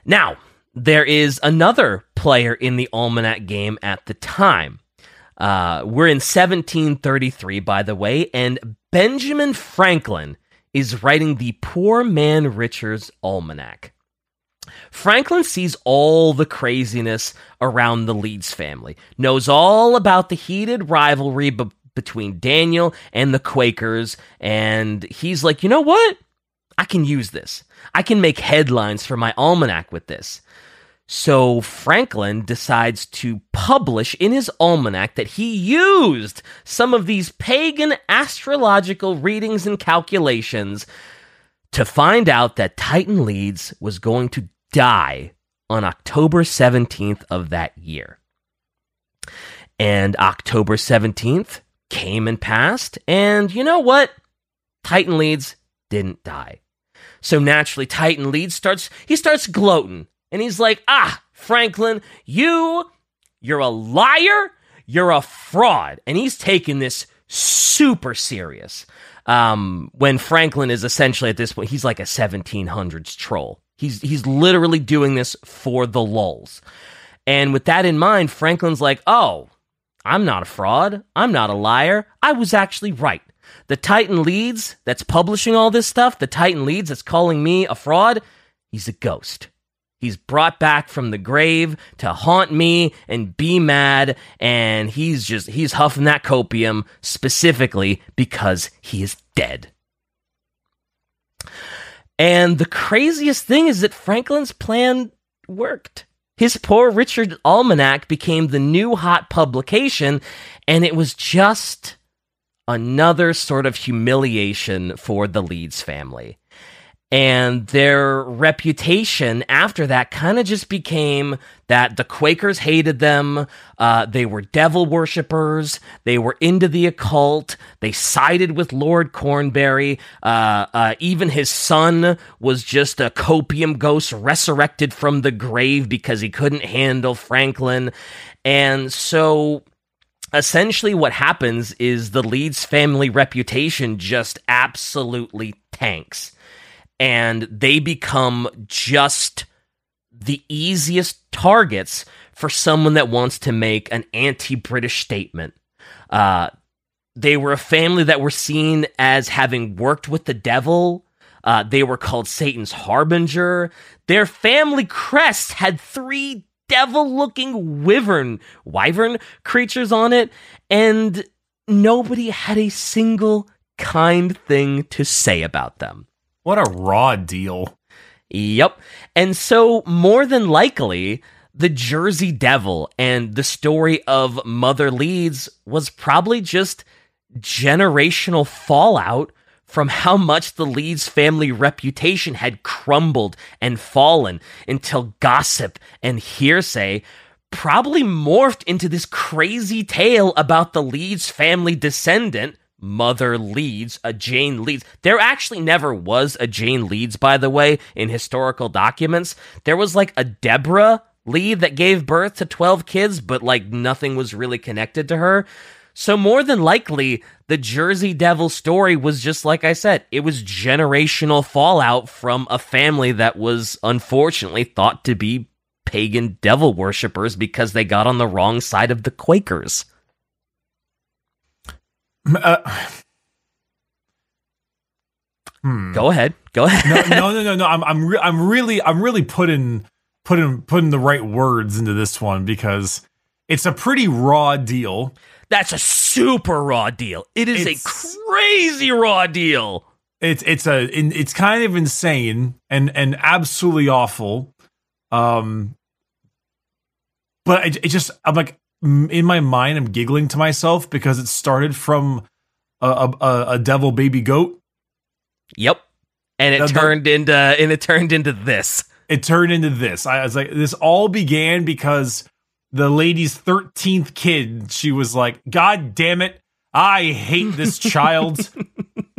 Speaker 2: Now, there is another player in the Almanac game at the time. Uh, we're in 1733, by the way, and Benjamin Franklin is writing the Poor Man Richard's Almanac. Franklin sees all the craziness around the Leeds family, knows all about the heated rivalry be- between Daniel and the Quakers, and he's like, you know what? I can use this. I can make headlines for my almanac with this. So Franklin decides to publish in his almanac that he used some of these pagan astrological readings and calculations to find out that Titan Leeds was going to die on October 17th of that year. And October 17th came and passed, and you know what? Titan Leeds didn't die. So naturally, Titan Leeds starts, he starts gloating and he's like, ah, Franklin, you, you're a liar, you're a fraud. And he's taking this super serious. Um, when Franklin is essentially at this point, he's like a 1700s troll. He's, he's literally doing this for the lulls. And with that in mind, Franklin's like, oh, I'm not a fraud. I'm not a liar. I was actually right. The Titan Leeds that's publishing all this stuff, the Titan Leeds that's calling me a fraud, he's a ghost. He's brought back from the grave to haunt me and be mad, and he's just, he's huffing that copium specifically because he is dead. And the craziest thing is that Franklin's plan worked. His Poor Richard Almanac became the new hot publication, and it was just another sort of humiliation for the Leeds family. And their reputation after that kind of just became that the Quakers hated them. Uh, they were devil worshippers. They were into the occult. They sided with Lord Cornbury. Uh, uh, even his son was just a copium ghost resurrected from the grave because he couldn't handle Franklin. And so essentially what happens is the Leeds family reputation just absolutely tanks and they become just the easiest targets for someone that wants to make an anti-British statement. Uh, they were a family that were seen as having worked with the devil. Uh, they were called Satan's harbinger. Their family crest had three devil-looking wyvern wyvern creatures on it, and nobody had a single kind thing to say about them.
Speaker 1: What a raw deal.
Speaker 2: Yep. And so, more than likely, the Jersey Devil and the story of Mother Leeds was probably just generational fallout from how much the Leeds family reputation had crumbled and fallen until gossip and hearsay probably morphed into this crazy tale about the Leeds family descendant Mother Leeds, a Jane Leeds. There actually never was a Jane Leeds, by the way, in historical documents. There was like a Deborah Leeds that gave birth to 12 kids, but like nothing was really connected to her. So, more than likely, the Jersey Devil story was just like I said, it was generational fallout from a family that was unfortunately thought to be pagan devil worshippers because they got on the wrong side of the Quakers. Uh, hmm. Go ahead. Go ahead.
Speaker 1: no, no, no, no, no. I'm, I'm, re- I'm really, I'm really putting, putting, putting the right words into this one because it's a pretty raw deal.
Speaker 2: That's a super raw deal. It is it's, a crazy raw deal.
Speaker 1: It's, it's a, it's kind of insane and, and absolutely awful. Um, but it, it just, I'm like, in my mind, I'm giggling to myself because it started from a, a, a devil baby goat.
Speaker 2: Yep, and it the, turned the, into and it turned into this.
Speaker 1: It turned into this. I was like, this all began because the lady's 13th kid. She was like, God damn it, I hate this child.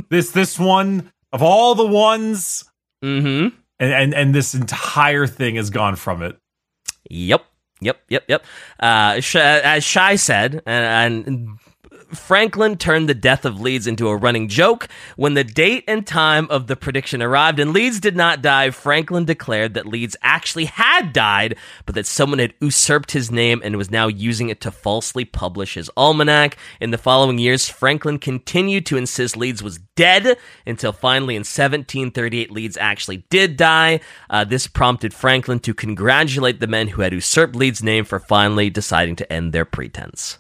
Speaker 1: this this one of all the ones.
Speaker 2: Mm-hmm.
Speaker 1: And, and and this entire thing has gone from it.
Speaker 2: Yep. Yep, yep, yep. Uh, as Shy said, and, and Franklin turned the death of Leeds into a running joke. When the date and time of the prediction arrived and Leeds did not die, Franklin declared that Leeds actually had died, but that someone had usurped his name and was now using it to falsely publish his almanac. In the following years, Franklin continued to insist Leeds was dead until finally in 1738 Leeds actually did die. Uh, this prompted Franklin to congratulate the men who had usurped Leeds' name for finally deciding to end their pretense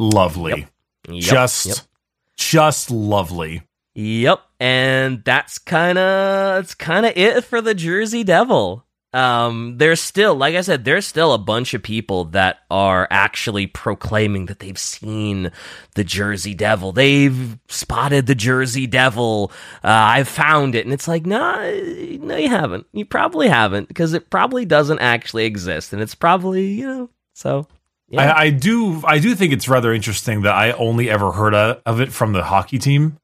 Speaker 1: lovely. Yep. Yep. Just yep. just lovely.
Speaker 2: Yep. And that's kind of it's kind of it for the Jersey Devil. Um there's still like I said there's still a bunch of people that are actually proclaiming that they've seen the Jersey Devil. They've spotted the Jersey Devil. Uh, I've found it and it's like no nah, no you haven't. You probably haven't because it probably doesn't actually exist and it's probably, you know, so
Speaker 1: yeah. I, I, do I do think it's rather interesting that I only ever heard of it from the hockey team.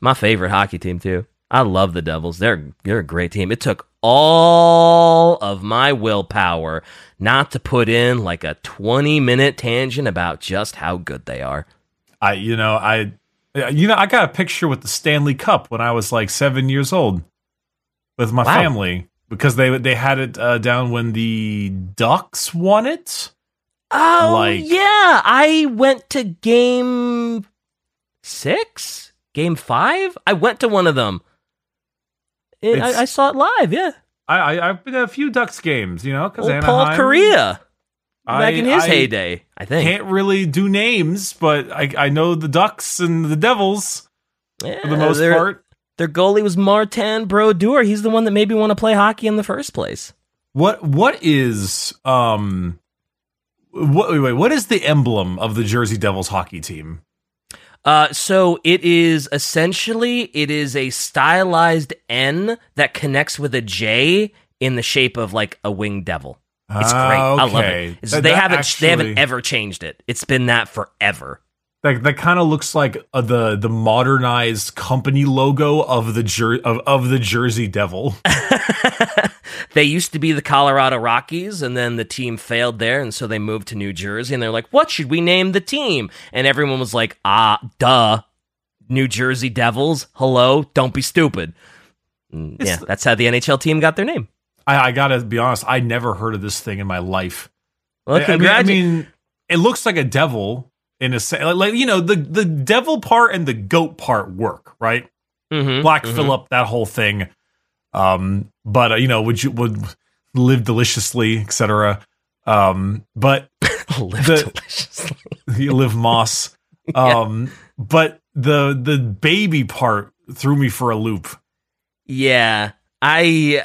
Speaker 2: My favorite hockey team too. I love the Devils. They're they're a great team. It took all of my willpower not to put in like a 20 minute tangent about just how good they are.
Speaker 1: I you know, I you know, I got a picture with the Stanley Cup when I was like 7 years old with my wow. family because they they had it uh, down when the Ducks won it.
Speaker 2: Oh like, yeah, I went to game six, game five. I went to one of them. I, I, saw it live. Yeah,
Speaker 1: I, I have been to a few Ducks games. You know, because
Speaker 2: Paul Kariya back in his I heyday. I think
Speaker 1: can't really do names, but I I know the Ducks and the Devils yeah, for the most part.
Speaker 2: Their goalie was Martin Brodeur. He's the one that made me want to play hockey in the first place.
Speaker 1: What what is um what wait, wait, what is the emblem of the Jersey Devils hockey team?
Speaker 2: Uh, so it is essentially it is a stylized N that connects with a J in the shape of like a winged devil. It's
Speaker 1: Ah,
Speaker 2: great. I love it.
Speaker 1: That-
Speaker 2: they haven't
Speaker 1: actually-
Speaker 2: they haven't ever changed it. It's been that forever.
Speaker 1: That that kind of looks like uh, the the modernized company logo of the Jer- of, of the Jersey Devil.
Speaker 2: they used to be the Colorado Rockies, and then the team failed there, and so they moved to New Jersey. And they're like, "What should we name the team?" And everyone was like, "Ah, duh, New Jersey Devils. Hello, don't be stupid." Mm,
Speaker 1: It's
Speaker 2: yeah, that's how the NHL team got their name.
Speaker 1: I, I gotta be honest, I never heard of this thing in my life.
Speaker 2: Well,
Speaker 1: I- I mean, I mean, it looks like a devil in a sense. Like, you know, the the devil part and the goat part work, right?
Speaker 2: Mhm,
Speaker 1: Black
Speaker 2: mhm.
Speaker 1: Phillip, that whole thing. Um, but uh, you know, would you would live deliciously, etc. Um, but
Speaker 2: Live
Speaker 1: the-
Speaker 2: deliciously.
Speaker 1: you live moss. Um, but the the baby part threw me for a loop.
Speaker 2: Yeah, I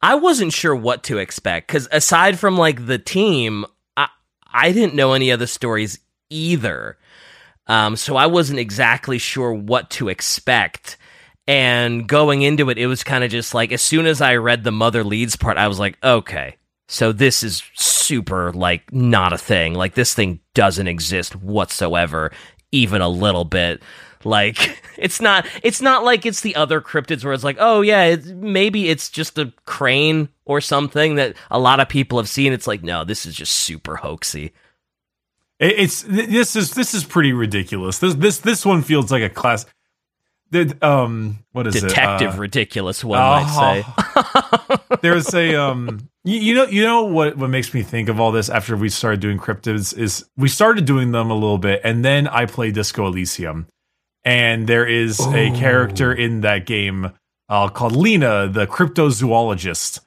Speaker 2: I wasn't sure what to expect because aside from like the team, I didn't know any other stories either. Um, so I wasn't exactly sure what to expect. And going into it, it was kind of just like as soon as I read the mother Leeds part, I was like, okay, so this is super like not a thing. Like this thing doesn't exist whatsoever, even a little bit. Like it's not it's not like it's the other cryptids where it's like, oh yeah, it's, maybe it's just a crane or something that a lot of people have seen. It's like, no, this is just super hoaxy.
Speaker 1: It's this is this is pretty ridiculous. This this this one feels like a class. The, um, what is
Speaker 2: Detective
Speaker 1: it? Uh,
Speaker 2: ridiculous, one might say.
Speaker 1: oh. There's a um, you, you know you know what what makes me think of all this after we started doing cryptids is we started doing them a little bit and then I play Disco Elysium, and there is a character in that game uh, called Lena, the cryptozoologist,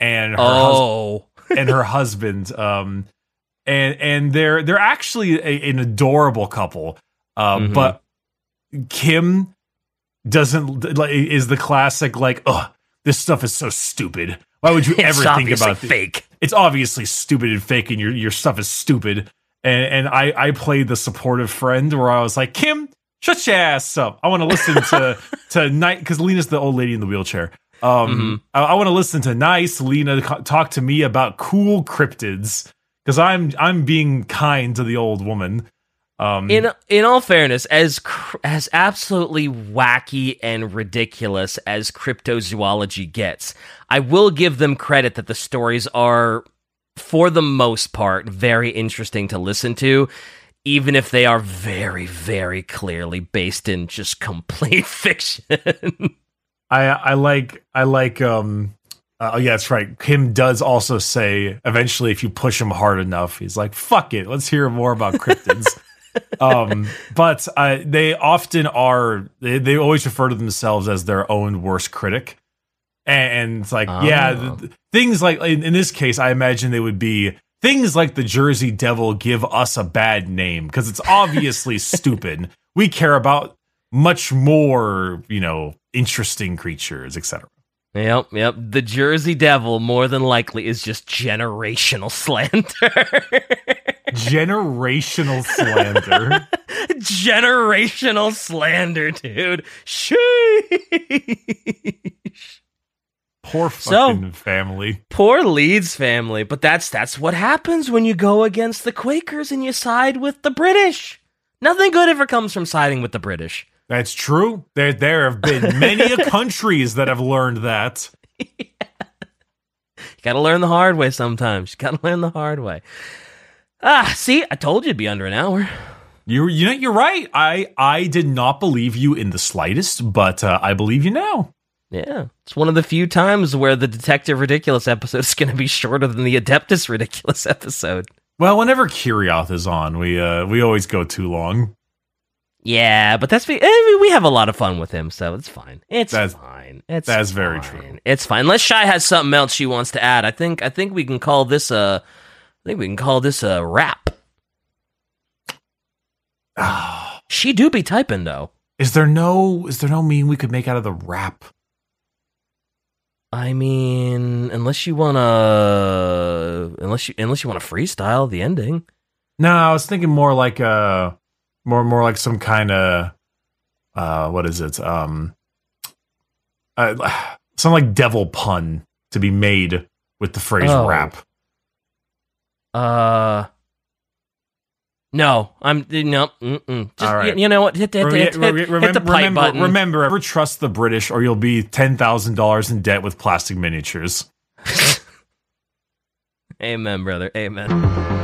Speaker 1: and her hus-
Speaker 2: Oh,
Speaker 1: and her husband um and and they're they're actually a, an adorable couple uh
Speaker 2: Mhm.
Speaker 1: but kim doesn't like is the classic like oh this stuff is so stupid why would you ever think about this
Speaker 2: fake.
Speaker 1: it's obviously stupid and fake and your your stuff is stupid and and i i played the supportive friend where i was like kim shut your ass up. I want to listen to to night because lena's the old lady in the wheelchair. Um i, I want to listen to nice lena co- talk to me about cool cryptids because i'm i'm being kind to the old woman. Um
Speaker 2: In in all fairness, as cr- as absolutely wacky and ridiculous as cryptozoology gets, I will give them credit that the stories are, for the most part, very interesting to listen to, even if they are very, very clearly based in just complete fiction.
Speaker 1: I I like I like um uh, oh yeah that's right Kim does also say eventually if you push him hard enough he's like fuck it let's hear more about cryptids um but uh, they often are they, they always refer to themselves as their own worst critic and, and it's like yeah
Speaker 2: Oh.
Speaker 1: th- th- things like in, in this case I imagine they would be things like the Jersey Devil give us a bad name because it's obviously stupid we care about much more you know interesting creatures etc
Speaker 2: yep, yep. The Jersey Devil more than likely is just generational slander.
Speaker 1: generational slander.
Speaker 2: generational slander, dude. Sheesh.
Speaker 1: Poor
Speaker 2: So-
Speaker 1: fucking family.
Speaker 2: Poor Leeds family, but that's that's what happens when you go against the Quakers and you side with the British. Nothing good ever comes from siding with the British.
Speaker 1: That's true. There, there have been many countries that have learned that.
Speaker 2: You got to learn the hard way sometimes. You got to learn the hard way. Ah, see, I told you it'd be under an hour.
Speaker 1: You, you know, you're right. I, I did not believe you in the slightest, but uh, I believe you now.
Speaker 2: Yeah, it's one of the few times where the Detective Ridiculous episode is going to be shorter than the Adeptus Ridiculous episode.
Speaker 1: Well, whenever Kirioth is on, we, uh, we always go too long.
Speaker 2: Yeah, but that's I mean, we have a lot of fun with him, so it's fine. It's
Speaker 1: That's-
Speaker 2: fine. It's
Speaker 1: that's very true.
Speaker 2: It's fine. Unless Shy has something else she wants to add, I think I think we can call this a I think we can call this a wrap. She do be typing though.
Speaker 1: Is there no is there no meme we could make out of the rap?
Speaker 2: I mean, unless you wanna, unless you unless you want to freestyle the ending.
Speaker 1: No, I was thinking more like uh more more like some kind of uh what is it? Um uh, some like devil pun to be made with the phrase
Speaker 2: Oh.
Speaker 1: rap.
Speaker 2: Uh, no, I'm no. Mm-mm. Just,
Speaker 1: All right.
Speaker 2: you, you know what? Hit, hit, hit, hit, hit, hit
Speaker 1: remember,
Speaker 2: the pipe
Speaker 1: remember,
Speaker 2: button.
Speaker 1: remember, ever trust the British or you'll be $10,000 in debt with plastic miniatures.
Speaker 2: Amen, brother. Amen.